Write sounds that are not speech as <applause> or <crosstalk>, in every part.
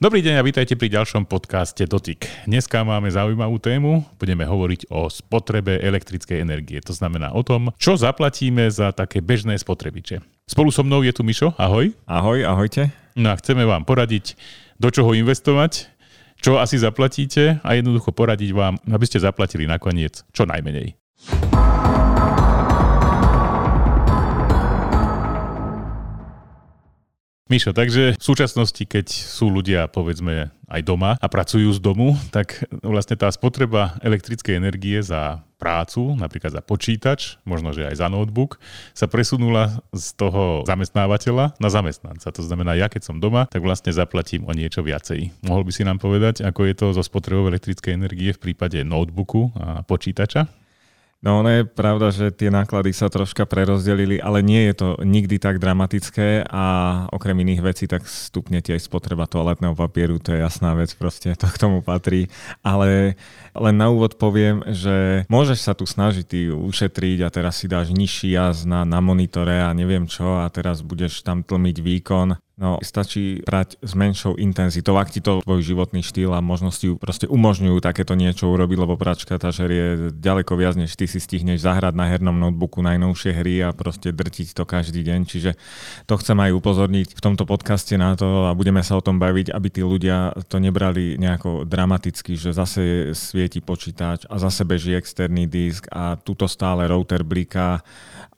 Dobrý deň a vítajte pri ďalšom podcaste Dotyk. Dneska máme zaujímavú tému, budeme hovoriť o spotrebe elektrickej energie. To znamená o tom, čo zaplatíme za také bežné spotrebiče. Spolu so mnou je tu Mišo, ahoj. Ahoj, ahojte. No a chceme vám poradiť, do čoho investovať, čo asi zaplatíte a jednoducho poradiť vám, aby ste zaplatili nakoniec čo najmenej. Mišo, takže v súčasnosti, keď sú ľudia, povedzme, aj doma a pracujú z domu, tak vlastne tá spotreba elektrickej energie za prácu, napríklad za počítač, možno, že aj za notebook, sa presunula z toho zamestnávateľa na zamestnanca. To znamená, ja keď som doma, tak vlastne zaplatím o niečo viacej. Mohol by si nám povedať, ako je to so spotrebou elektrickej energie v prípade notebooku a počítača? No ono je pravda, že tie náklady sa troška prerozdelili, ale nie je to nikdy tak dramatické a okrem iných vecí tak stupnete aj spotreba toaletného papieru, to je jasná vec, proste to k tomu patrí. Ale len na úvod poviem, že môžeš sa tu snažiť ty ušetriť a teraz si dáš nižší jazd na, na monitore a neviem čo a teraz budeš tam tlmiť výkon No, stačí brať s menšou intenzitou, ak ti to tvoj životný štýl a možnosti proste umožňujú takéto niečo urobiť, lebo pračka tá žerie ďaleko viac, než ty si stihneš zahrať na hernom notebooku najnovšie hry a proste drtiť to každý deň. Čiže to chcem aj upozorniť v tomto podcaste na to a budeme sa o tom baviť, aby tí ľudia to nebrali nejako dramaticky, že zase svieti počítač a zase beží externý disk a tuto stále router bliká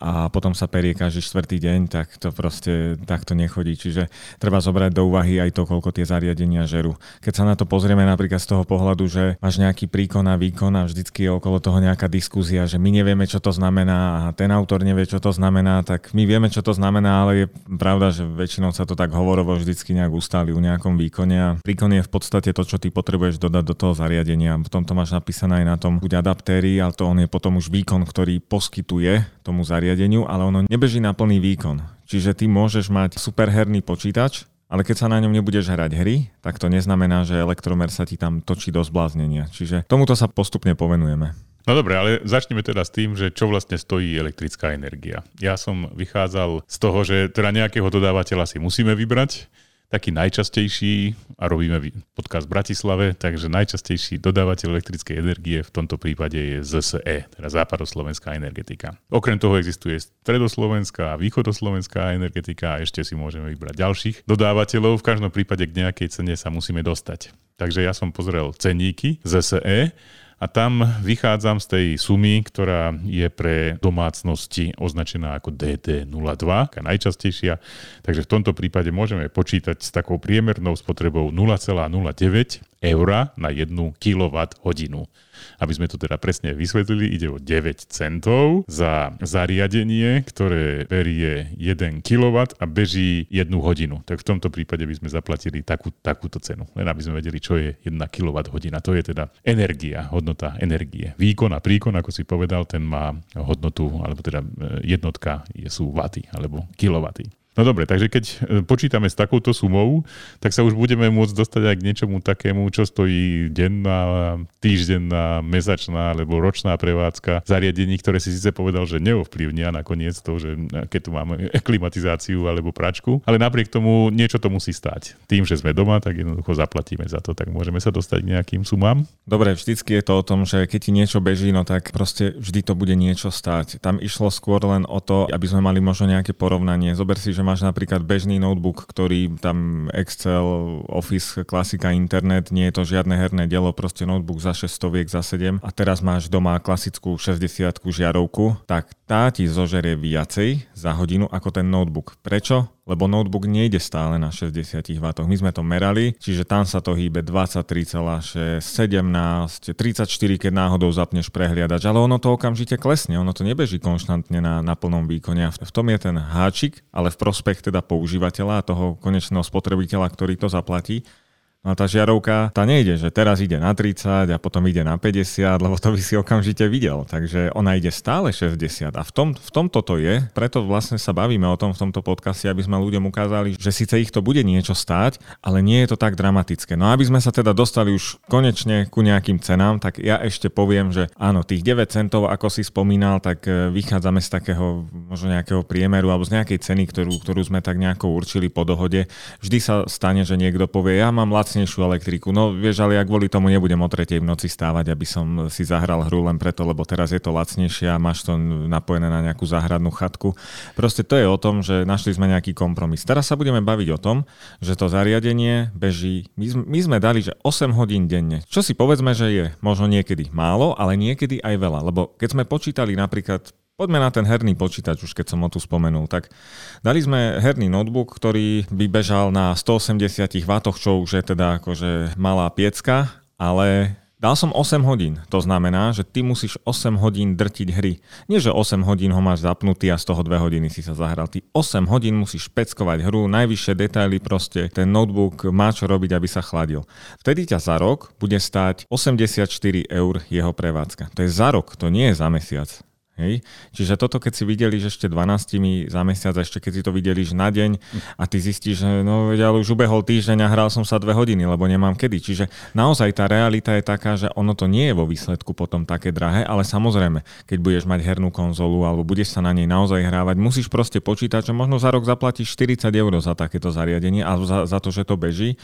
a potom sa perie každý štvrtý deň, tak to proste takto nechodí. Čiže treba zobrať do úvahy aj to, koľko tie zariadenia žerú. Keď sa na to pozrieme napríklad z toho pohľadu, že máš nejaký príkon a výkon a vždycky je okolo toho nejaká diskusia, že my nevieme, čo to znamená a ten autor nevie, čo to znamená, tak my vieme, čo to znamená, ale je pravda, že väčšinou sa to tak hovorovo vždycky nejak ustáli u nejakom výkone a príkon je v podstate to, čo ty potrebuješ dodať do toho zariadenia. Potom to máš napísané aj na tom buď adaptéry, ale to on je potom už výkon, ktorý poskytuje tomu zariadeniu, ale ono nebeží na plný výkon. Čiže ty môžeš mať superherný počítač, ale keď sa na ňom nebudeš hrať hry, tak to neznamená, že elektromer sa ti tam točí do zbláznenia. Čiže tomuto sa postupne povenujeme. No dobre, ale začneme teda s tým, že čo vlastne stojí elektrická energia. Ja som vychádzal z toho, že teda nejakého dodávateľa si musíme vybrať, taký najčastejší, a robíme podcast v Bratislave, takže najčastejší dodávateľ elektrickej energie v tomto prípade je ZSE, teda Západoslovenská energetika. Okrem toho existuje Stredoslovenská a Východoslovenská energetika a ešte si môžeme vybrať ďalších dodávateľov. V každom prípade k nejakej cene sa musíme dostať. Takže ja som pozrel ceníky ZSE a tam vychádzam z tej sumy, ktorá je pre domácnosti označená ako DD02, najčastejšia. Takže v tomto prípade môžeme počítať s takou priemernou spotrebou 0,09 eur na 1 kWh. Aby sme to teda presne vysvetlili, ide o 9 centov za zariadenie, ktoré berie 1 kW a beží 1 hodinu. Tak v tomto prípade by sme zaplatili takú, takúto cenu. Len aby sme vedeli, čo je 1 kWh. To je teda energia, hodnota energie. Výkon a príkon, ako si povedal, ten má hodnotu, alebo teda e, jednotka sú waty alebo kilowaty. No dobre, takže keď e, počítame s takouto sumou, tak sa už budeme môcť dostať aj k niečomu takému, čo stojí denná, týždenná, mesačná alebo ročná prevádzka zariadení, ktoré si síce povedal, že neovplyvnia nakoniec to, že e, keď tu máme <laughs> klimatizáciu alebo pračku, ale napriek tomu niečo to musí stať. Tým, že sme doma, tak jednoducho zaplatíme za to, tak môžeme sa dostať k nejakým sumám. Dobre, vždycky je to o tom, že keď ti niečo beží, no tak proste vždy to bude niečo stáť. Tam išlo skôr len o to, aby sme mali možno nejaké porovnanie. Zober si, že že máš napríklad bežný notebook, ktorý tam Excel, Office, klasika, internet, nie je to žiadne herné dielo, proste notebook za 600, za 7 a teraz máš doma klasickú 60 žiarovku, tak tá ti zožerie viacej za hodinu ako ten notebook. Prečo? Lebo notebook nejde stále na 60 W. My sme to merali, čiže tam sa to hýbe 23,6, 17, 34, keď náhodou zapneš prehliadač, ale ono to okamžite klesne, ono to nebeží konštantne na, na plnom výkone. V tom je ten háčik, ale v prospech teda používateľa a toho konečného spotrebiteľa, ktorý to zaplatí, No a tá žiarovka, tá nejde, že teraz ide na 30 a potom ide na 50, lebo to by si okamžite videl. Takže ona ide stále 60 a v, tom, v tomto to je, preto vlastne sa bavíme o tom v tomto podcaste, aby sme ľuďom ukázali, že síce ich to bude niečo stáť, ale nie je to tak dramatické. No a aby sme sa teda dostali už konečne ku nejakým cenám, tak ja ešte poviem, že áno, tých 9 centov, ako si spomínal, tak e, vychádzame z takého možno nejakého priemeru alebo z nejakej ceny, ktorú, ktorú sme tak nejako určili po dohode. Vždy sa stane, že niekto povie, ja mám lac lacnejšiu elektriku. No vieš, ale ja kvôli tomu nebudem o tretej v noci stávať, aby som si zahral hru len preto, lebo teraz je to lacnejšie a máš to napojené na nejakú záhradnú chatku. Proste to je o tom, že našli sme nejaký kompromis. Teraz sa budeme baviť o tom, že to zariadenie beží, my sme, my sme dali, že 8 hodín denne. Čo si povedzme, že je možno niekedy málo, ale niekedy aj veľa. Lebo keď sme počítali napríklad Poďme na ten herný počítač, už keď som ho tu spomenul. Tak dali sme herný notebook, ktorý by bežal na 180 W, čo už je teda akože malá piecka, ale Dal som 8 hodín, to znamená, že ty musíš 8 hodín drtiť hry. Nie, že 8 hodín ho máš zapnutý a z toho 2 hodiny si sa zahral. Ty 8 hodín musíš špeckovať hru, najvyššie detaily proste, ten notebook má čo robiť, aby sa chladil. Vtedy ťa za rok bude stáť 84 eur jeho prevádzka. To je za rok, to nie je za mesiac. Hej? Čiže toto, keď si videli, že ešte 12 za mesiac, ešte keď si to videli na deň a ty zistíš, že no ale už ubehol týždeň a hral som sa dve hodiny, lebo nemám kedy. Čiže naozaj tá realita je taká, že ono to nie je vo výsledku potom také drahé, ale samozrejme, keď budeš mať hernú konzolu alebo budeš sa na nej naozaj hrávať, musíš proste počítať, že možno za rok zaplatíš 40 eur za takéto zariadenie a za, za to, že to beží.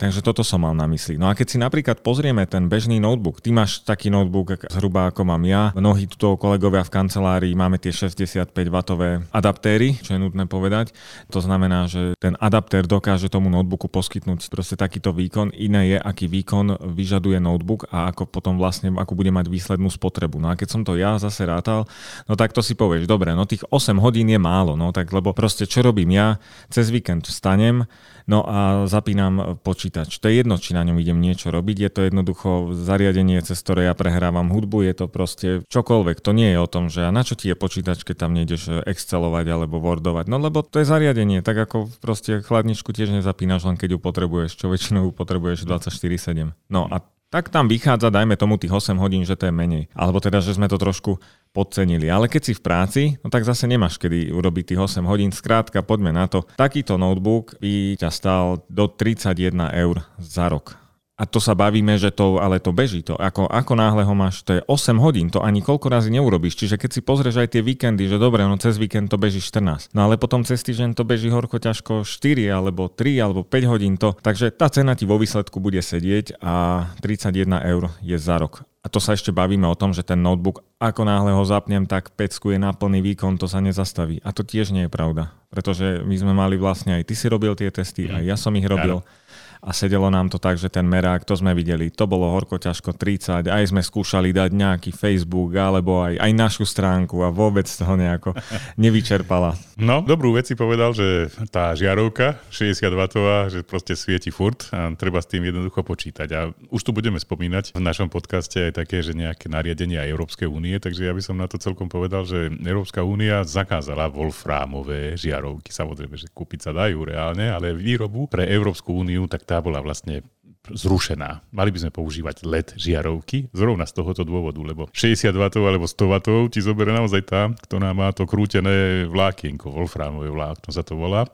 Takže toto som mal na mysli. No a keď si napríklad pozrieme ten bežný notebook, ty máš taký notebook zhruba ako mám ja, mnohí tuto kolegovia v kancelárii máme tie 65W adaptéry, čo je nutné povedať. To znamená, že ten adaptér dokáže tomu notebooku poskytnúť proste takýto výkon. Iné je, aký výkon vyžaduje notebook a ako potom vlastne, ako bude mať výslednú spotrebu. No a keď som to ja zase rátal, no tak to si povieš, dobre, no tých 8 hodín je málo, no tak lebo proste čo robím ja, cez víkend vstanem, no a zapínam počítač. To je jedno, či na ňom idem niečo robiť, je to jednoducho zariadenie, cez ktoré ja prehrávam hudbu, je to proste čokoľvek. To nie je o tom, že a na čo ti je počítač, keď tam nejdeš excelovať alebo wordovať. No lebo to je zariadenie, tak ako proste chladničku tiež nezapínaš len keď ju potrebuješ, čo väčšinou potrebuješ 24-7. No a tak tam vychádza, dajme tomu tých 8 hodín, že to je menej. Alebo teda, že sme to trošku podcenili. Ale keď si v práci, no tak zase nemáš kedy urobiť tých 8 hodín. Skrátka, poďme na to. Takýto notebook by ťa stal do 31 eur za rok. A to sa bavíme, že to, ale to beží. To, ako, ako náhle ho máš, to je 8 hodín, to ani koľko razy neurobiš. Čiže keď si pozrieš aj tie víkendy, že dobre, no cez víkend to beží 14. No ale potom cez týždeň to beží horko ťažko 4 alebo 3 alebo 5 hodín to. Takže tá cena ti vo výsledku bude sedieť a 31 eur je za rok. A to sa ešte bavíme o tom, že ten notebook, ako náhle ho zapnem, tak pecku je na plný výkon, to sa nezastaví. A to tiež nie je pravda. Pretože my sme mali vlastne, aj ty si robil tie testy, aj ja som ich robil. Ja a sedelo nám to tak, že ten merák, to sme videli, to bolo horko ťažko 30, aj sme skúšali dať nejaký Facebook alebo aj, aj našu stránku a vôbec toho nejako nevyčerpala. No, dobrú vec si povedal, že tá žiarovka 60W, že proste svieti furt a treba s tým jednoducho počítať. A už tu budeme spomínať v našom podcaste aj také, že nejaké nariadenia Európskej únie, takže ja by som na to celkom povedal, že Európska únia zakázala wolframové žiarovky. Samozrejme, že kúpiť sa dajú reálne, ale výrobu pre Európsku úniu tak tá bola vlastne zrušená. Mali by sme používať LED žiarovky zrovna z tohoto dôvodu, lebo 60 W alebo 100 W ti zoberie naozaj tá, ktorá má to krútené vlákienko, wolframové vlákno sa to volá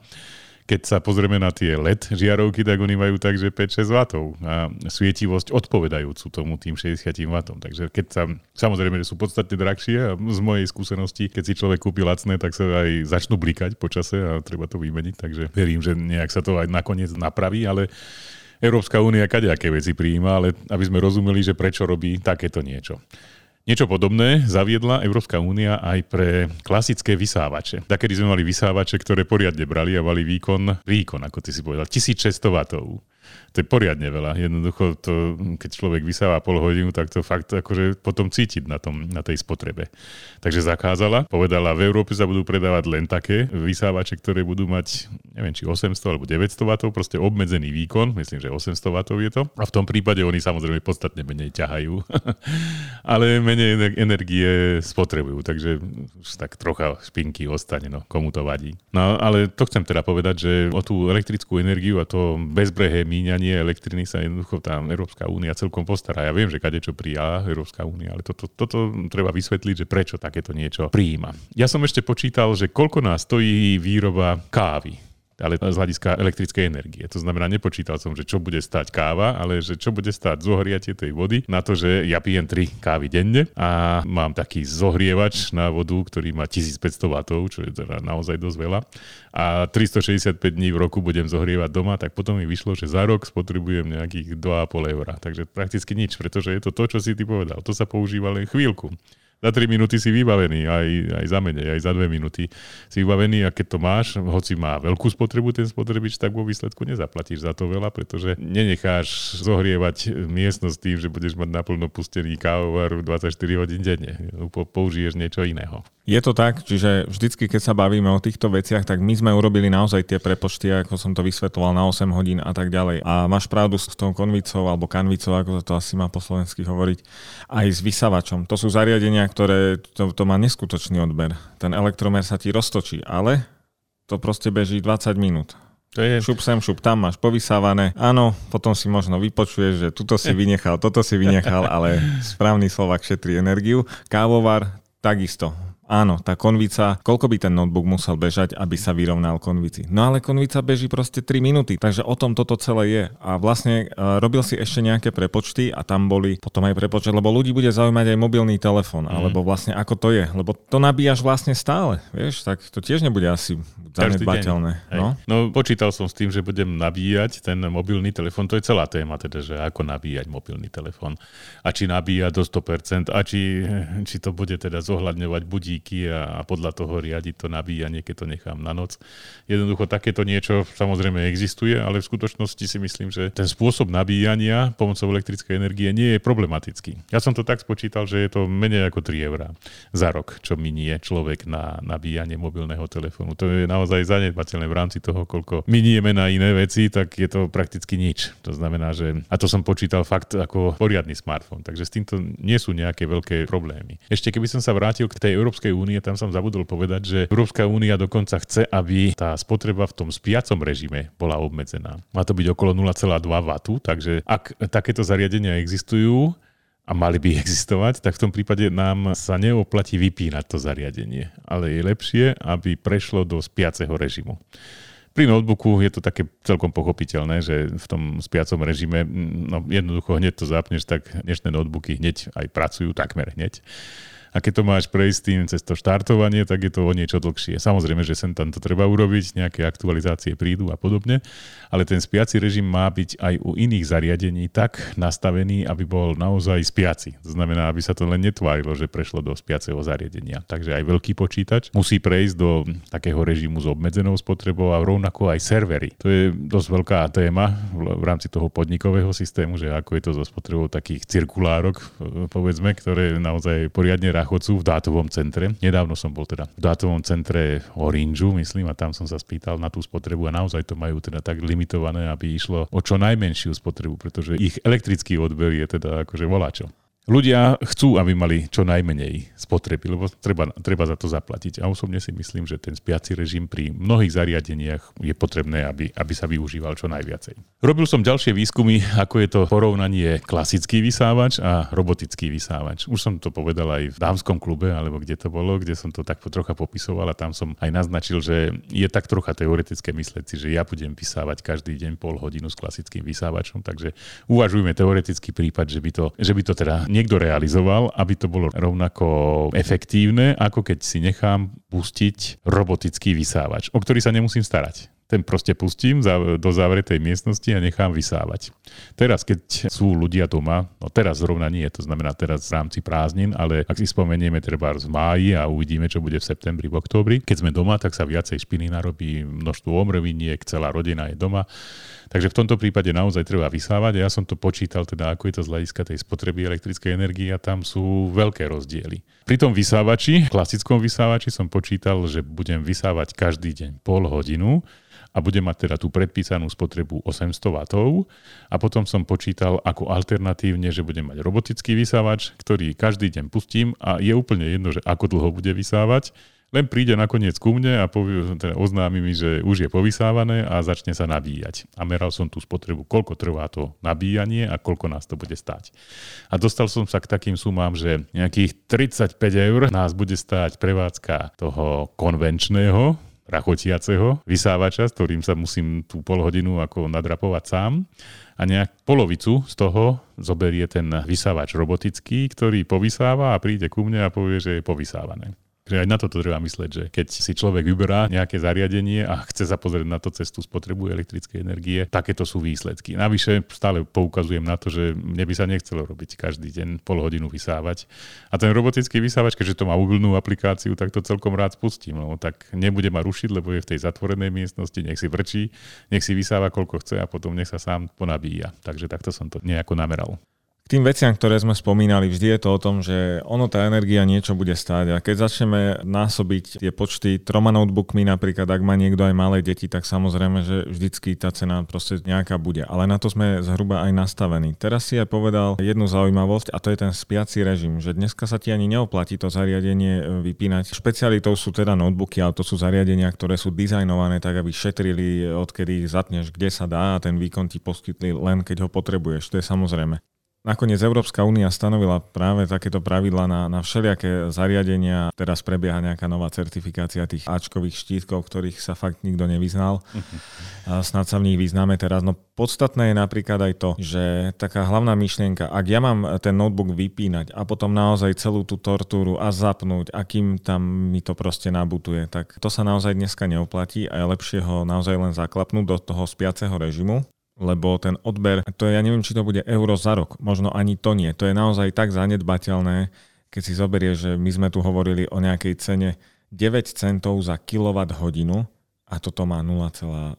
keď sa pozrieme na tie LED žiarovky, tak oni majú tak, že 5-6 W a svietivosť odpovedajúcu tomu tým 60 W. Takže keď sa, samozrejme, že sú podstatne drahšie a z mojej skúsenosti, keď si človek kúpi lacné, tak sa aj začnú blikať počase a treba to vymeniť. Takže verím, že nejak sa to aj nakoniec napraví, ale Európska únia kadejaké veci prijíma, ale aby sme rozumeli, že prečo robí takéto niečo. Niečo podobné zaviedla Európska únia aj pre klasické vysávače. Takedy sme mali vysávače, ktoré poriadne brali a mali výkon, výkon, ako ty si povedal, 1600 W to je poriadne veľa. Jednoducho, to, keď človek vysáva pol hodinu, tak to fakt akože potom cítiť na, tom, na tej spotrebe. Takže zakázala, povedala, v Európe sa budú predávať len také vysávače, ktoré budú mať, neviem, či 800 alebo 900 W, proste obmedzený výkon, myslím, že 800 W je to. A v tom prípade oni samozrejme podstatne menej ťahajú, <laughs> ale menej energie spotrebujú, takže už tak trocha špinky ostane, no, komu to vadí. No ale to chcem teda povedať, že o tú elektrickú energiu a to bezbrehé míňanie elektriny sa jednoducho tá Európska únia celkom postará. Ja viem, že kade čo prijala Európska únia, ale toto, toto treba vysvetliť, že prečo takéto niečo prijíma. Ja som ešte počítal, že koľko nás stojí výroba kávy ale z hľadiska elektrickej energie. To znamená, nepočítal som, že čo bude stať káva, ale že čo bude stať zohriatie tej vody na to, že ja pijem 3 kávy denne a mám taký zohrievač na vodu, ktorý má 1500 W, čo je teda naozaj dosť veľa a 365 dní v roku budem zohrievať doma, tak potom mi vyšlo, že za rok spotrebujem nejakých 2,5 eur. Takže prakticky nič, pretože je to to, čo si ty povedal. To sa používa len chvíľku za 3 minúty si vybavený, aj, aj za menej, aj za 2 minúty si vybavený a keď to máš, hoci má veľkú spotrebu ten spotrebič, tak vo výsledku nezaplatíš za to veľa, pretože nenecháš zohrievať miestnosť tým, že budeš mať naplno pustený kávovar 24 hodín denne. Použiješ niečo iného. Je to tak, čiže vždycky, keď sa bavíme o týchto veciach, tak my sme urobili naozaj tie prepočty, ako som to vysvetoval na 8 hodín a tak ďalej. A máš pravdu s tou konvicou alebo kanvicou, ako to asi má po slovensky hovoriť, aj s vysavačom. To sú zariadenia, ktoré, to, to má neskutočný odber. Ten elektromer sa ti roztočí, ale to proste beží 20 minút. To je... Šup sem, šup tam, máš povysávané. Áno, potom si možno vypočuješ, že tuto si vynechal, toto si vynechal, ale správny Slovak šetrí energiu. Kávovar takisto Áno, tá konvica, koľko by ten notebook musel bežať, aby sa vyrovnal konvici? No ale konvica beží proste 3 minúty, takže o tom toto celé je. A vlastne uh, robil si ešte nejaké prepočty a tam boli potom aj prepočet, lebo ľudí bude zaujímať aj mobilný telefón, mm. alebo vlastne ako to je, lebo to nabíjaš vlastne stále, vieš, tak to tiež nebude asi zanedbateľné. No? no počítal som s tým, že budem nabíjať ten mobilný telefón, to je celá téma, teda, že ako nabíjať mobilný telefón. A či nabíja do 100%, a či, či to bude teda zohľadňovať budí budíky a, a podľa toho riadiť to nabíjanie, keď to nechám na noc. Jednoducho takéto niečo samozrejme existuje, ale v skutočnosti si myslím, že ten spôsob nabíjania pomocou elektrickej energie nie je problematický. Ja som to tak spočítal, že je to menej ako 3 eurá za rok, čo minie človek na nabíjanie mobilného telefónu. To je naozaj zanedbateľné v rámci toho, koľko minieme na iné veci, tak je to prakticky nič. To znamená, že a to som počítal fakt ako poriadny smartfón, takže s týmto nie sú nejaké veľké problémy. Ešte keby som sa vrátil k tej Európskej Európskej únie, tam som zabudol povedať, že Európska únia dokonca chce, aby tá spotreba v tom spiacom režime bola obmedzená. Má to byť okolo 0,2 W, takže ak takéto zariadenia existujú, a mali by <laughs> existovať, tak v tom prípade nám sa neoplatí vypínať to zariadenie. Ale je lepšie, aby prešlo do spiaceho režimu. Pri notebooku je to také celkom pochopiteľné, že v tom spiacom režime no, jednoducho hneď to zapneš, tak dnešné notebooky hneď aj pracujú, takmer hneď a keď to máš prejsť tým cez to štartovanie, tak je to o niečo dlhšie. Samozrejme, že sem tam to treba urobiť, nejaké aktualizácie prídu a podobne, ale ten spiaci režim má byť aj u iných zariadení tak nastavený, aby bol naozaj spiaci. To znamená, aby sa to len netvárilo, že prešlo do spiaceho zariadenia. Takže aj veľký počítač musí prejsť do takého režimu s obmedzenou spotrebou a rovnako aj servery. To je dosť veľká téma v rámci toho podnikového systému, že ako je to so spotrebou takých cirkulárok, povedzme, ktoré naozaj poriadne Rachocu v dátovom centre. Nedávno som bol teda v dátovom centre Orange, myslím, a tam som sa spýtal na tú spotrebu a naozaj to majú teda tak limitované, aby išlo o čo najmenšiu spotrebu, pretože ich elektrický odber je teda akože voláčo. Ľudia chcú, aby mali čo najmenej spotreby, lebo treba, treba za to zaplatiť. A osobne si myslím, že ten spiaci režim pri mnohých zariadeniach je potrebné, aby, aby sa využíval čo najviacej. Robil som ďalšie výskumy, ako je to porovnanie klasický vysávač a robotický vysávač. Už som to povedal aj v dámskom klube, alebo kde to bolo, kde som to tak trocha popisoval a tam som aj naznačil, že je tak trocha teoretické mysleť si, že ja budem vysávať každý deň pol hodinu s klasickým vysávačom, takže uvažujme teoretický prípad, že by to, že by to teda niekto realizoval, aby to bolo rovnako efektívne, ako keď si nechám pustiť robotický vysávač, o ktorý sa nemusím starať ten proste pustím do zavretej miestnosti a nechám vysávať. Teraz, keď sú ľudia doma, no teraz zrovna nie, to znamená teraz v rámci prázdnin, ale ak si spomenieme treba z máji a uvidíme, čo bude v septembri, v októbri, keď sme doma, tak sa viacej špiny narobí, množstvo omrviniek, celá rodina je doma. Takže v tomto prípade naozaj treba vysávať ja som to počítal teda, ako je to z hľadiska tej spotreby elektrickej energie a tam sú veľké rozdiely. Pri tom vysávači, klasickom vysávači som počítal, že budem vysávať každý deň pol hodinu a budem mať teda tú predpísanú spotrebu 800 W a potom som počítal ako alternatívne, že budem mať robotický vysávač, ktorý každý deň pustím a je úplne jedno, že ako dlho bude vysávať, len príde nakoniec ku mne a povie, teda oznámi mi, že už je povysávané a začne sa nabíjať. A meral som tú spotrebu, koľko trvá to nabíjanie a koľko nás to bude stať. A dostal som sa k takým sumám, že nejakých 35 eur nás bude stáť prevádzka toho konvenčného rachotiaceho vysávača, s ktorým sa musím tú pol hodinu ako nadrapovať sám a nejak polovicu z toho zoberie ten vysávač robotický, ktorý povysáva a príde ku mne a povie, že je povysávané. Že aj na toto treba myslieť, že keď si človek vyberá nejaké zariadenie a chce sa pozrieť na to cestu spotrebu elektrickej energie, takéto sú výsledky. Navyše stále poukazujem na to, že mne by sa nechcelo robiť každý deň pol hodinu vysávať. A ten robotický vysávač, keďže to má mobilnú aplikáciu, tak to celkom rád spustím. No, tak nebude ma rušiť, lebo je v tej zatvorenej miestnosti, nech si vrčí, nech si vysáva koľko chce a potom nech sa sám ponabíja. Takže takto som to nejako nameral tým veciam, ktoré sme spomínali, vždy je to o tom, že ono tá energia niečo bude stáť a keď začneme násobiť tie počty troma notebookmi napríklad, ak má niekto aj malé deti, tak samozrejme, že vždycky tá cena proste nejaká bude. Ale na to sme zhruba aj nastavení. Teraz si aj povedal jednu zaujímavosť a to je ten spiaci režim, že dneska sa ti ani neoplatí to zariadenie e, vypínať. Špecialitou sú teda notebooky, ale to sú zariadenia, ktoré sú dizajnované tak, aby šetrili, odkedy zatneš, kde sa dá a ten výkon ti poskytli len keď ho potrebuješ. To je samozrejme. Nakoniec Európska únia stanovila práve takéto pravidla na, na všelijaké zariadenia. Teraz prebieha nejaká nová certifikácia tých Ačkových štítkov, ktorých sa fakt nikto nevyznal. A snad sa v nich vyznáme teraz. No podstatné je napríklad aj to, že taká hlavná myšlienka, ak ja mám ten notebook vypínať a potom naozaj celú tú tortúru a zapnúť, akým tam mi to proste nabutuje, tak to sa naozaj dneska neoplatí a je lepšie ho naozaj len zaklapnúť do toho spiaceho režimu lebo ten odber, to ja neviem, či to bude euro za rok, možno ani to nie. To je naozaj tak zanedbateľné, keď si zoberie, že my sme tu hovorili o nejakej cene 9 centov za kilowatt hodinu, a toto má 0,2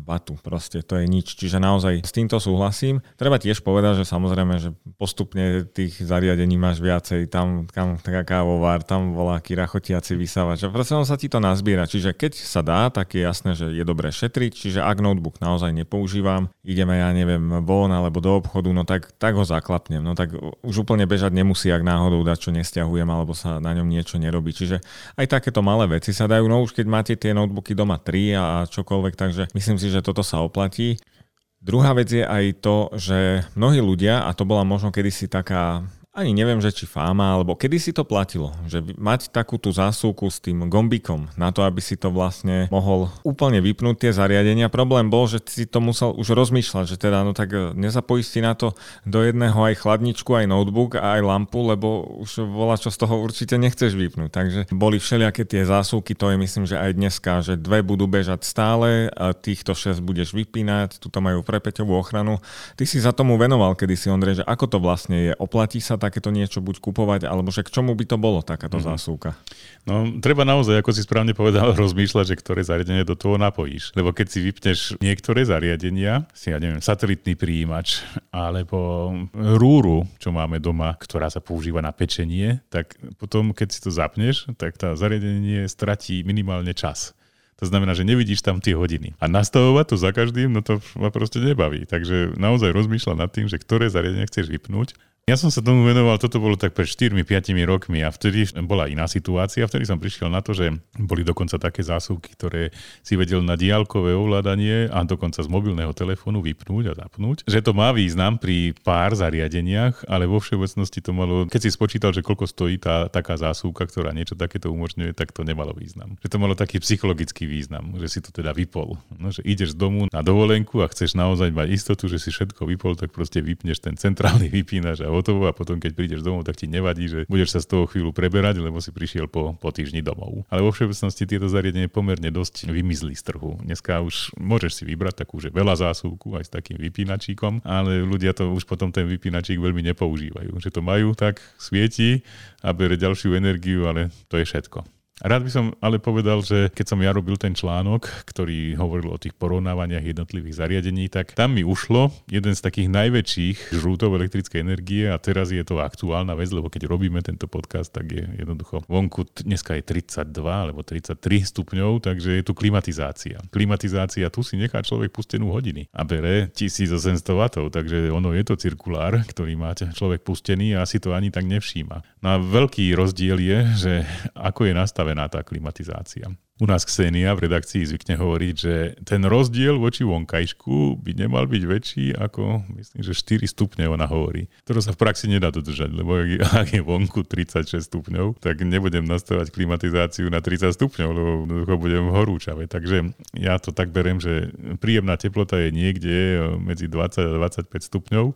W. Proste to je nič. Čiže naozaj s týmto súhlasím. Treba tiež povedať, že samozrejme, že postupne tých zariadení máš viacej. Tam, tam taká kávovár, tam volá rachotiaci vysávač. A proste on sa ti to nazbiera. Čiže keď sa dá, tak je jasné, že je dobré šetriť. Čiže ak notebook naozaj nepoužívam, ideme, ja neviem, von alebo do obchodu, no tak, tak ho zaklapnem. No tak už úplne bežať nemusí, ak náhodou dať, čo nestiahujem, alebo sa na ňom niečo nerobí. Čiže aj takéto malé veci sa dajú. No už keď máte tie notebooky doma 3 a čokoľvek, takže myslím si, že toto sa oplatí. Druhá vec je aj to, že mnohí ľudia, a to bola možno kedysi taká ani neviem, že či fáma, alebo kedy si to platilo, že mať takú tú zásuvku s tým gombikom na to, aby si to vlastne mohol úplne vypnúť tie zariadenia. Problém bol, že si to musel už rozmýšľať, že teda no tak e, nezapojíš si na to do jedného aj chladničku, aj notebook aj lampu, lebo už volá, čo z toho určite nechceš vypnúť. Takže boli všelijaké tie zásuvky, to je myslím, že aj dneska, že dve budú bežať stále, a týchto šesť budeš vypínať, tuto majú prepeťovú ochranu. Ty si za tomu venoval kedy si Ondrej, že ako to vlastne je, oplatí sa takéto niečo buď kupovať, alebo že k čomu by to bolo takáto mm-hmm. zásuvka? No, treba naozaj, ako si správne povedal, <laughs> rozmýšľať, že ktoré zariadenie do toho napojíš. Lebo keď si vypneš niektoré zariadenia, si ja neviem, satelitný príjimač, alebo rúru, čo máme doma, ktorá sa používa na pečenie, tak potom, keď si to zapneš, tak tá zariadenie stratí minimálne čas. To znamená, že nevidíš tam tie hodiny. A nastavovať to za každým, no to ma proste nebaví. Takže naozaj rozmýšľa nad tým, že ktoré zariadenie chceš vypnúť ja som sa tomu venoval, toto bolo tak pred 4-5 rokmi a vtedy bola iná situácia. Vtedy som prišiel na to, že boli dokonca také zásuvky, ktoré si vedel na diálkové ovládanie a dokonca z mobilného telefónu vypnúť a zapnúť. Že to má význam pri pár zariadeniach, ale vo všeobecnosti to malo, keď si spočítal, že koľko stojí tá taká zásuvka, ktorá niečo takéto umožňuje, tak to nemalo význam. Že to malo taký psychologický význam, že si to teda vypol. No, že ideš z domu na dovolenku a chceš naozaj mať istotu, že si všetko vypol, tak proste vypneš ten centrálny vypínač a hotovo a potom keď prídeš domov, tak ti nevadí, že budeš sa z toho chvíľu preberať, lebo si prišiel po, po týždni domov. Ale vo všeobecnosti tieto zariadenia pomerne dosť vymizli z trhu. Dneska už môžeš si vybrať takú, že veľa zásuvku aj s takým vypínačíkom, ale ľudia to už potom ten vypínačík veľmi nepoužívajú. Že to majú, tak svieti a bere ďalšiu energiu, ale to je všetko. Rád by som ale povedal, že keď som ja robil ten článok, ktorý hovoril o tých porovnávaniach jednotlivých zariadení, tak tam mi ušlo jeden z takých najväčších žrútov elektrickej energie a teraz je to aktuálna vec, lebo keď robíme tento podcast, tak je jednoducho vonku dneska je 32 alebo 33 stupňov, takže je tu klimatizácia. Klimatizácia, tu si nechá človek pustenú hodiny a bere 1800 W, takže ono je to cirkulár, ktorý má človek pustený a si to ani tak nevšíma. No a veľký rozdiel je, že ako je nastavený nastavená tá klimatizácia. U nás Ksenia v redakcii zvykne hovoriť, že ten rozdiel voči vonkajšku by nemal byť väčší ako, myslím, že 4 stupne ona hovorí. Ktoré sa v praxi nedá dodržať, lebo ak je vonku 36 stupňov, tak nebudem nastavať klimatizáciu na 30 stupňov, lebo budem horúčave. Takže ja to tak beriem, že príjemná teplota je niekde medzi 20 a 25 stupňov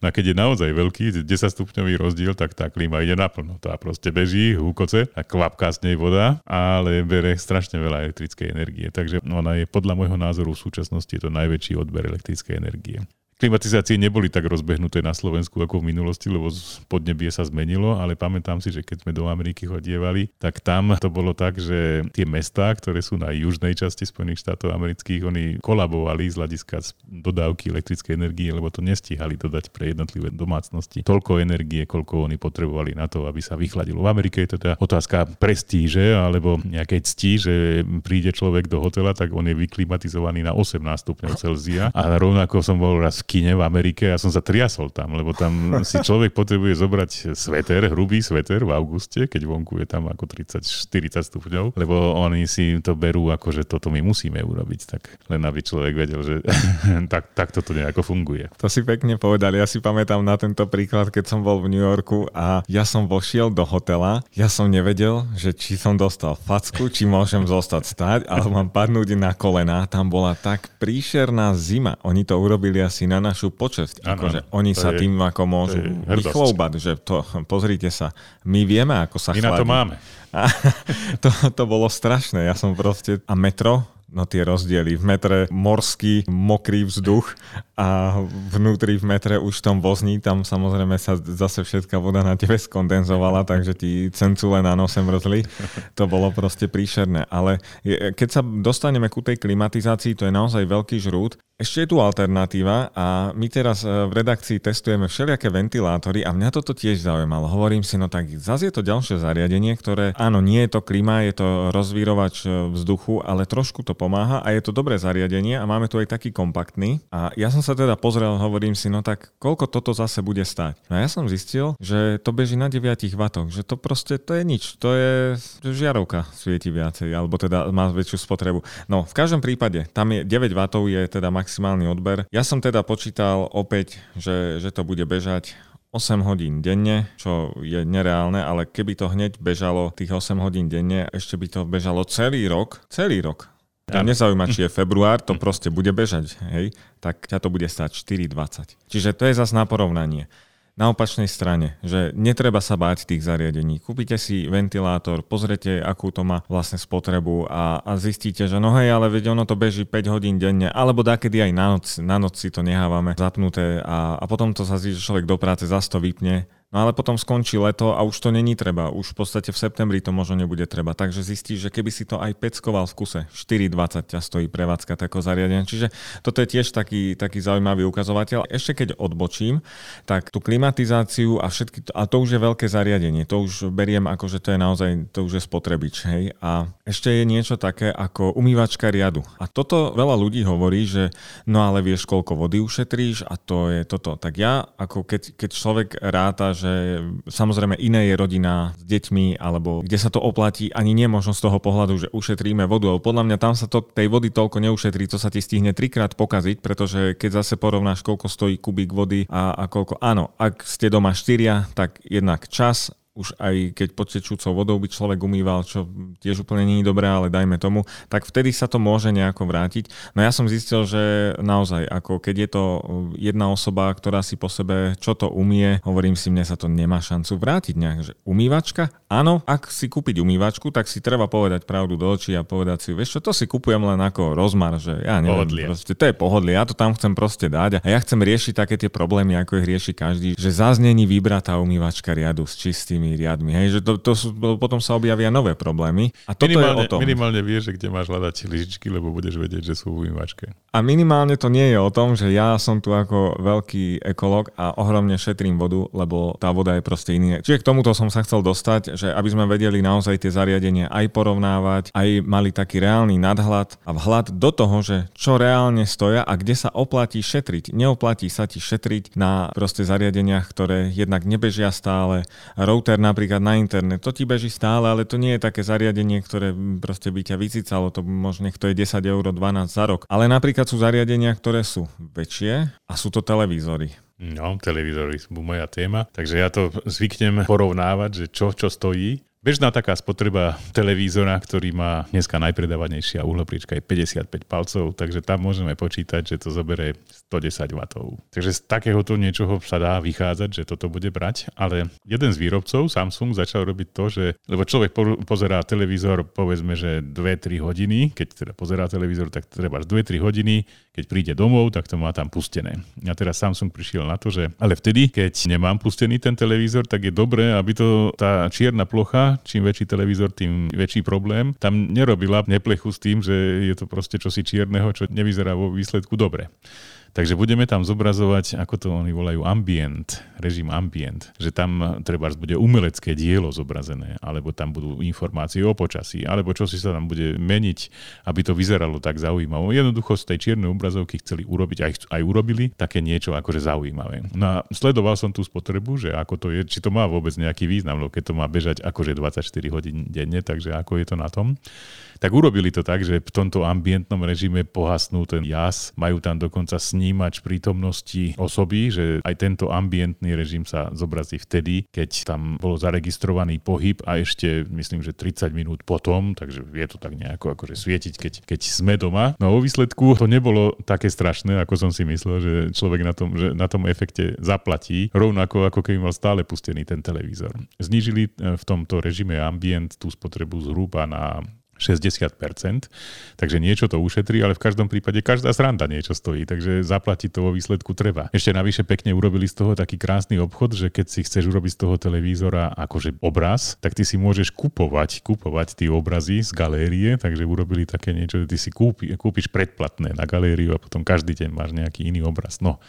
No a keď je naozaj veľký, 10 stupňový rozdiel, tak tá klíma ide naplno. Tá proste beží, húkoce a kvapká z nej voda, ale bere strašne veľa elektrickej energie. Takže ona je podľa môjho názoru v súčasnosti je to najväčší odber elektrickej energie. Klimatizácie neboli tak rozbehnuté na Slovensku ako v minulosti, lebo podnebie sa zmenilo, ale pamätám si, že keď sme do Ameriky chodievali, tak tam to bolo tak, že tie mestá, ktoré sú na južnej časti Spojených štátov amerických, oni kolabovali z hľadiska dodávky elektrickej energie, lebo to nestíhali dodať pre jednotlivé domácnosti toľko energie, koľko oni potrebovali na to, aby sa vychladilo. V Amerike je to teda otázka prestíže alebo nejakej cti, že príde človek do hotela, tak on je vyklimatizovaný na 18 stupňov Celzia a rovnako som bol raz kine v Amerike a som sa triasol tam, lebo tam <laughs> si človek potrebuje zobrať sveter, hrubý sveter v auguste, keď vonku je tam ako 30-40 stupňov, lebo oni si to berú ako, že toto my musíme urobiť, tak len aby človek vedel, že <laughs> tak, tak toto nejako funguje. To si pekne povedali, ja si pamätám na tento príklad, keď som bol v New Yorku a ja som vošiel do hotela, ja som nevedel, že či som dostal facku, či môžem zostať stať, alebo mám padnúť na kolená. Tam bola tak príšerná zima. Oni to urobili asi na na našu počesť. Ano, akože oni sa je, tým ako môžu vychlóbať, že to, <laughs> pozrite sa, my vieme, ako sa My chladí. na to máme. A <laughs> to, to bolo strašné. Ja som proste... A metro, no tie rozdiely. V metre morský, mokrý vzduch a vnútri v metre už v tom vozni, tam samozrejme sa zase všetká voda na tebe skondenzovala, takže ti cencule na nose mrzli. To bolo proste príšerné. Ale keď sa dostaneme ku tej klimatizácii, to je naozaj veľký žrút. Ešte je tu alternatíva a my teraz e, v redakcii testujeme všelijaké ventilátory a mňa toto tiež zaujímalo. Hovorím si, no tak zase je to ďalšie zariadenie, ktoré, áno, nie je to klima, je to rozvírovač e, vzduchu, ale trošku to pomáha a je to dobré zariadenie a máme tu aj taký kompaktný. A ja som sa teda pozrel, hovorím si, no tak koľko toto zase bude stať? No ja som zistil, že to beží na 9 W, že to proste, to je nič, to je žiarovka svieti viacej, alebo teda má väčšiu spotrebu. No v každom prípade, tam je 9 W je teda maximálny odber. Ja som teda počítal opäť, že, že to bude bežať 8 hodín denne, čo je nereálne, ale keby to hneď bežalo tých 8 hodín denne, ešte by to bežalo celý rok, celý rok. Ja nezaujíma, či je február, to proste bude bežať, hej, tak ťa to bude stať 4,20. Čiže to je zase na porovnanie. Na opačnej strane, že netreba sa báť tých zariadení. Kúpite si ventilátor, pozrite, akú to má vlastne spotrebu a, a zistíte, že no hej, ale veď ono to beží 5 hodín denne, alebo dakedy aj na noc, na noc si to nehávame zapnuté a, a potom to sa že človek do práce zase to vypne No ale potom skončí leto a už to není treba. Už v podstate v septembri to možno nebude treba. Takže zistíš, že keby si to aj peckoval v kuse, 4,20 ťa stojí prevádzka takého zariadenia. Čiže toto je tiež taký, taký zaujímavý ukazovateľ. Ešte keď odbočím, tak tú klimatizáciu a všetky, a to už je veľké zariadenie. To už beriem ako, že to je naozaj, to už je spotrebič. Hej? A ešte je niečo také ako umývačka riadu. A toto veľa ľudí hovorí, že no ale vieš, koľko vody ušetríš a to je toto. Tak ja, ako keď, keď človek ráta, že samozrejme iné je rodina s deťmi, alebo kde sa to oplatí, ani nie možno z toho pohľadu, že ušetríme vodu, ale podľa mňa tam sa to tej vody toľko neušetrí, to sa ti stihne trikrát pokaziť, pretože keď zase porovnáš, koľko stojí kubík vody a, a koľko, áno, ak ste doma štyria, tak jednak čas už aj keď pod tečúcou vodou by človek umýval, čo tiež úplne nie je dobré, ale dajme tomu, tak vtedy sa to môže nejako vrátiť. No ja som zistil, že naozaj, ako keď je to jedna osoba, ktorá si po sebe čo to umie, hovorím si, mne sa to nemá šancu vrátiť nejak, že umývačka? Áno, ak si kúpiť umývačku, tak si treba povedať pravdu do očí a povedať si, vieš čo, to si kupujem len ako rozmar, že ja neviem, proste, to je pohodlie, ja to tam chcem proste dať a ja chcem riešiť také tie problémy, ako ich rieši každý, že zaznení vybratá umývačka riadu s čistými tými riadmi. Hej, že to, to sú, potom sa objavia nové problémy. A toto minimálne, je o tom. Minimálne vieš, že kde máš hľadať lyžičky, lebo budeš vedieť, že sú v umývačke. A minimálne to nie je o tom, že ja som tu ako veľký ekolog a ohromne šetrím vodu, lebo tá voda je proste iný. Čiže k tomuto som sa chcel dostať, že aby sme vedeli naozaj tie zariadenia aj porovnávať, aj mali taký reálny nadhľad a vhľad do toho, že čo reálne stoja a kde sa oplatí šetriť. Neoplatí sa ti šetriť na proste zariadeniach, ktoré jednak nebežia stále, router transfer napríklad na internet. To ti beží stále, ale to nie je také zariadenie, ktoré proste by ťa vycicalo. To možno nech to je 10 eur 12 za rok. Ale napríklad sú zariadenia, ktoré sú väčšie a sú to televízory. No, televízory sú moja téma, takže ja to zvyknem porovnávať, že čo, čo stojí Bežná taká spotreba televízora, ktorý má dneska najpredávanejšia uhlopriečka je 55 palcov, takže tam môžeme počítať, že to zoberie 110 W. Takže z takéhoto niečoho sa dá vychádzať, že toto bude brať, ale jeden z výrobcov, Samsung, začal robiť to, že, lebo človek pozerá televízor povedzme, že 2-3 hodiny, keď teda pozerá televízor, tak treba 2-3 hodiny, keď príde domov, tak to má tam pustené. A teraz Samsung prišiel na to, že ale vtedy, keď nemám pustený ten televízor, tak je dobré, aby to tá čierna plocha čím väčší televízor, tým väčší problém. Tam nerobila neplechu s tým, že je to proste čosi čierneho, čo nevyzerá vo výsledku dobre. Takže budeme tam zobrazovať, ako to oni volajú, ambient, režim ambient, že tam treba bude umelecké dielo zobrazené, alebo tam budú informácie o počasí, alebo čo si sa tam bude meniť, aby to vyzeralo tak zaujímavé. Jednoducho z tej čiernej obrazovky chceli urobiť, aj, aj urobili, také niečo akože zaujímavé. No a sledoval som tú spotrebu, že ako to je, či to má vôbec nejaký význam, lebo keď to má bežať akože 24 hodín denne, takže ako je to na tom tak urobili to tak, že v tomto ambientnom režime pohasnú ten jas, majú tam dokonca snímač prítomnosti osoby, že aj tento ambientný režim sa zobrazí vtedy, keď tam bol zaregistrovaný pohyb a ešte myslím, že 30 minút potom, takže je to tak nejako akože svietiť, keď, keď sme doma. No vo výsledku to nebolo také strašné, ako som si myslel, že človek na tom, že na tom efekte zaplatí, rovnako ako keby mal stále pustený ten televízor. Znížili eh, v tomto režime ambient tú spotrebu zhruba na 60%, takže niečo to ušetrí, ale v každom prípade každá sranda niečo stojí, takže zaplatiť to vo výsledku treba. Ešte navyše pekne urobili z toho taký krásny obchod, že keď si chceš urobiť z toho televízora akože obraz, tak ty si môžeš kupovať, kupovať tie obrazy z galérie, takže urobili také niečo, že ty si kúpi, kúpiš predplatné na galériu a potom každý deň máš nejaký iný obraz. No,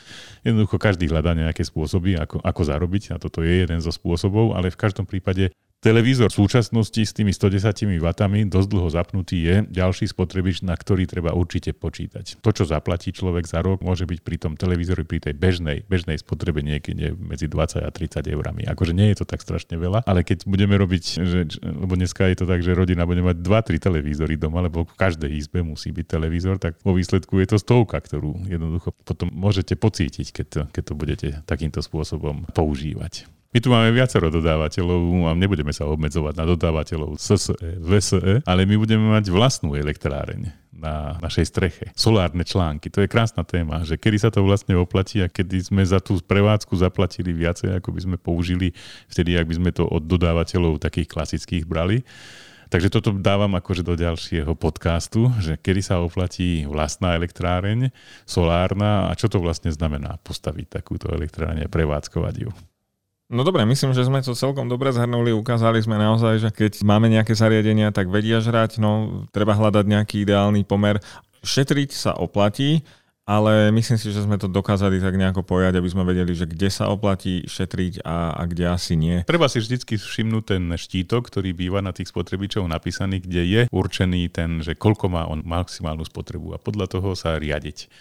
jednoducho každý hľadá nejaké spôsoby, ako, ako zarobiť a toto je jeden zo spôsobov, ale v každom prípade Televízor v súčasnosti s tými 110 W dosť dlho zapnutý je ďalší spotrebič, na ktorý treba určite počítať. To, čo zaplatí človek za rok, môže byť pri tom televízori pri tej bežnej, bežnej spotrebe niekde medzi 20 a 30 eurami. Akože nie je to tak strašne veľa, ale keď budeme robiť, že, lebo dneska je to tak, že rodina bude mať 2-3 televízory doma, lebo v každej izbe musí byť televízor, tak vo výsledku je to stovka, ktorú jednoducho potom môžete pocítiť, keď to, keď to budete takýmto spôsobom používať. My tu máme viacero dodávateľov a nebudeme sa obmedzovať na dodávateľov SSE, VSE, ale my budeme mať vlastnú elektráreň na našej streche. Solárne články, to je krásna téma, že kedy sa to vlastne oplatí a kedy sme za tú prevádzku zaplatili viacej, ako by sme použili vtedy, ak by sme to od dodávateľov takých klasických brali. Takže toto dávam akože do ďalšieho podcastu, že kedy sa oplatí vlastná elektráreň, solárna a čo to vlastne znamená postaviť takúto elektráreň a prevádzkovať ju. No dobre, myslím, že sme to celkom dobre zhrnuli. Ukázali sme naozaj, že keď máme nejaké zariadenia, tak vedia žrať, no treba hľadať nejaký ideálny pomer. Šetriť sa oplatí, ale myslím si, že sme to dokázali tak nejako pojať, aby sme vedeli, že kde sa oplatí šetriť a, a kde asi nie. Treba si vždycky všimnúť ten štítok, ktorý býva na tých spotrebičov napísaný, kde je určený ten, že koľko má on maximálnu spotrebu a podľa toho sa riadiť.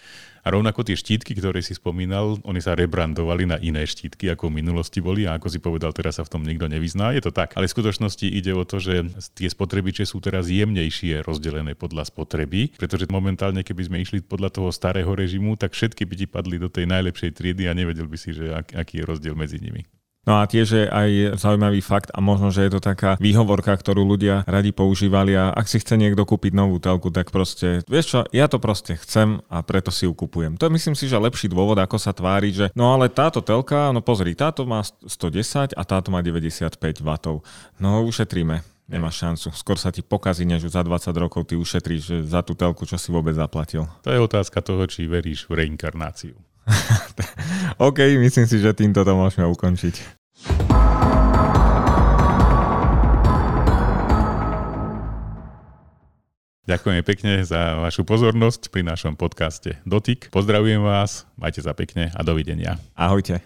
A rovnako tie štítky, ktoré si spomínal, oni sa rebrandovali na iné štítky, ako v minulosti boli a ako si povedal, teraz sa v tom nikto nevyzná. Je to tak. Ale v skutočnosti ide o to, že tie spotrebiče sú teraz jemnejšie rozdelené podľa spotreby, pretože momentálne, keby sme išli podľa toho starého režimu, tak všetky by ti padli do tej najlepšej triedy a nevedel by si, že aký je rozdiel medzi nimi. No a tiež je aj zaujímavý fakt a možno, že je to taká výhovorka, ktorú ľudia radi používali a ak si chce niekto kúpiť novú telku, tak proste, vieš čo, ja to proste chcem a preto si ju kupujem. To je myslím si, že lepší dôvod, ako sa tvári, že no ale táto telka, no pozri, táto má 110 a táto má 95 W. No ušetríme. Nemáš šancu. Skôr sa ti pokazí, než za 20 rokov ty ušetríš za tú telku, čo si vôbec zaplatil. To je otázka toho, či veríš v reinkarnáciu. <laughs> OK, myslím si, že týmto to môžeme ukončiť. Ďakujem pekne za vašu pozornosť pri našom podcaste Dotyk. Pozdravujem vás, majte sa pekne a dovidenia. Ahojte.